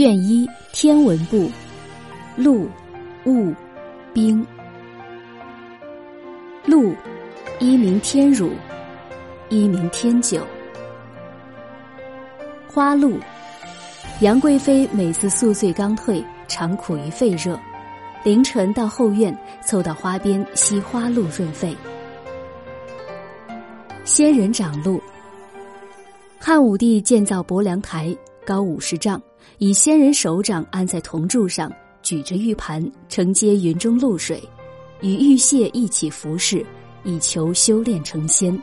卷一天文部，陆、雾、冰。陆，一名天乳，一名天酒。花露，杨贵妃每次宿醉刚退，常苦于肺热，凌晨到后院凑到花边吸花露润肺。仙人掌路，汉武帝建造博梁台，高五十丈。以仙人手掌安在铜柱上，举着玉盘承接云中露水，与玉屑一起服侍，以求修炼成仙。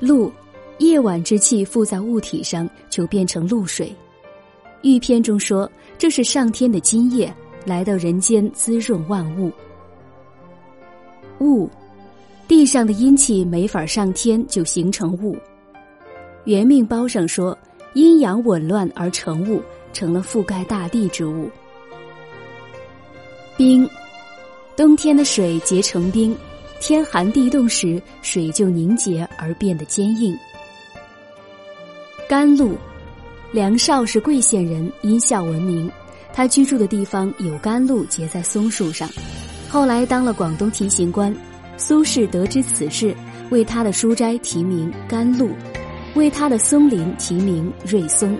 露，夜晚之气附在物体上，就变成露水。玉篇中说，这是上天的金液来到人间滋润万物。雾，地上的阴气没法上天，就形成雾。元命包上说。阴阳紊乱而成雾，成了覆盖大地之物。冰，冬天的水结成冰，天寒地冻时，水就凝结而变得坚硬。甘露，梁少是贵县人，因孝闻名，他居住的地方有甘露结在松树上，后来当了广东提刑官。苏轼得知此事，为他的书斋题名甘露。为他的松林题名瑞松，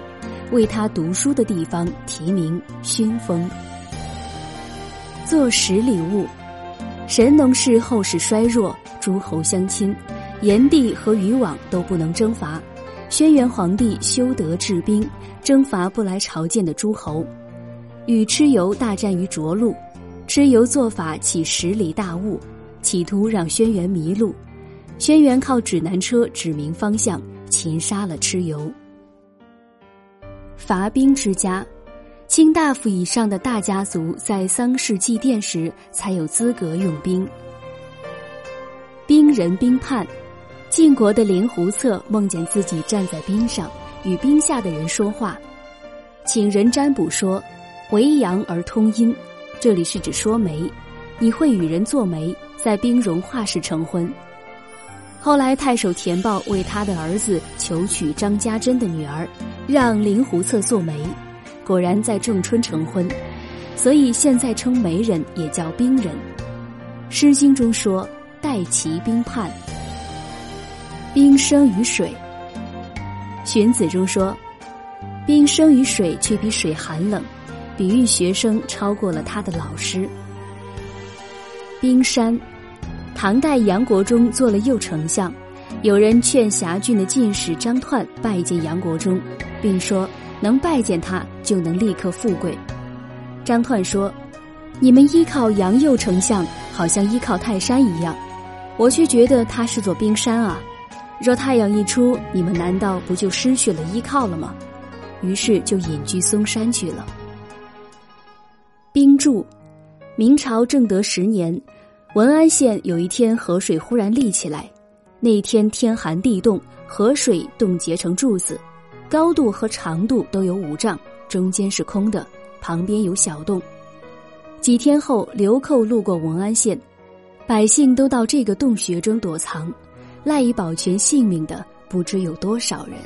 为他读书的地方题名熏风。做十里物，神农氏后世衰弱，诸侯相亲，炎帝和禹往都不能征伐，轩辕皇帝修德治兵，征伐不来朝见的诸侯，与蚩尤大战于涿鹿，蚩尤做法起十里大雾，企图让轩辕迷路，轩辕靠指南车指明方向。擒杀了蚩尤。伐兵之家，卿大夫以上的大家族在丧事祭奠时才有资格用兵。兵人兵叛，晋国的灵狐策梦见自己站在冰上，与冰下的人说话，请人占卜说：“为阳而通阴。”这里是指说媒，你会与人做媒，在冰融化时成婚。后来，太守田豹为他的儿子求娶张家珍的女儿，让林胡策做媒，果然在仲春成婚，所以现在称媒人也叫冰人。《诗经》中说：“待其冰判。”冰生于水。《荀子》中说：“冰生于水，却比水寒冷。”比喻学生超过了他的老师。冰山。唐代杨国忠做了右丞相，有人劝辖郡的进士张彖拜见杨国忠，并说能拜见他就能立刻富贵。张彖说：“你们依靠杨右丞相，好像依靠泰山一样，我却觉得他是座冰山啊！若太阳一出，你们难道不就失去了依靠了吗？”于是就隐居嵩山去了。冰柱，明朝正德十年。文安县有一天河水忽然立起来，那一天天寒地冻，河水冻结成柱子，高度和长度都有五丈，中间是空的，旁边有小洞。几天后，流寇路过文安县，百姓都到这个洞穴中躲藏，赖以保全性命的不知有多少人。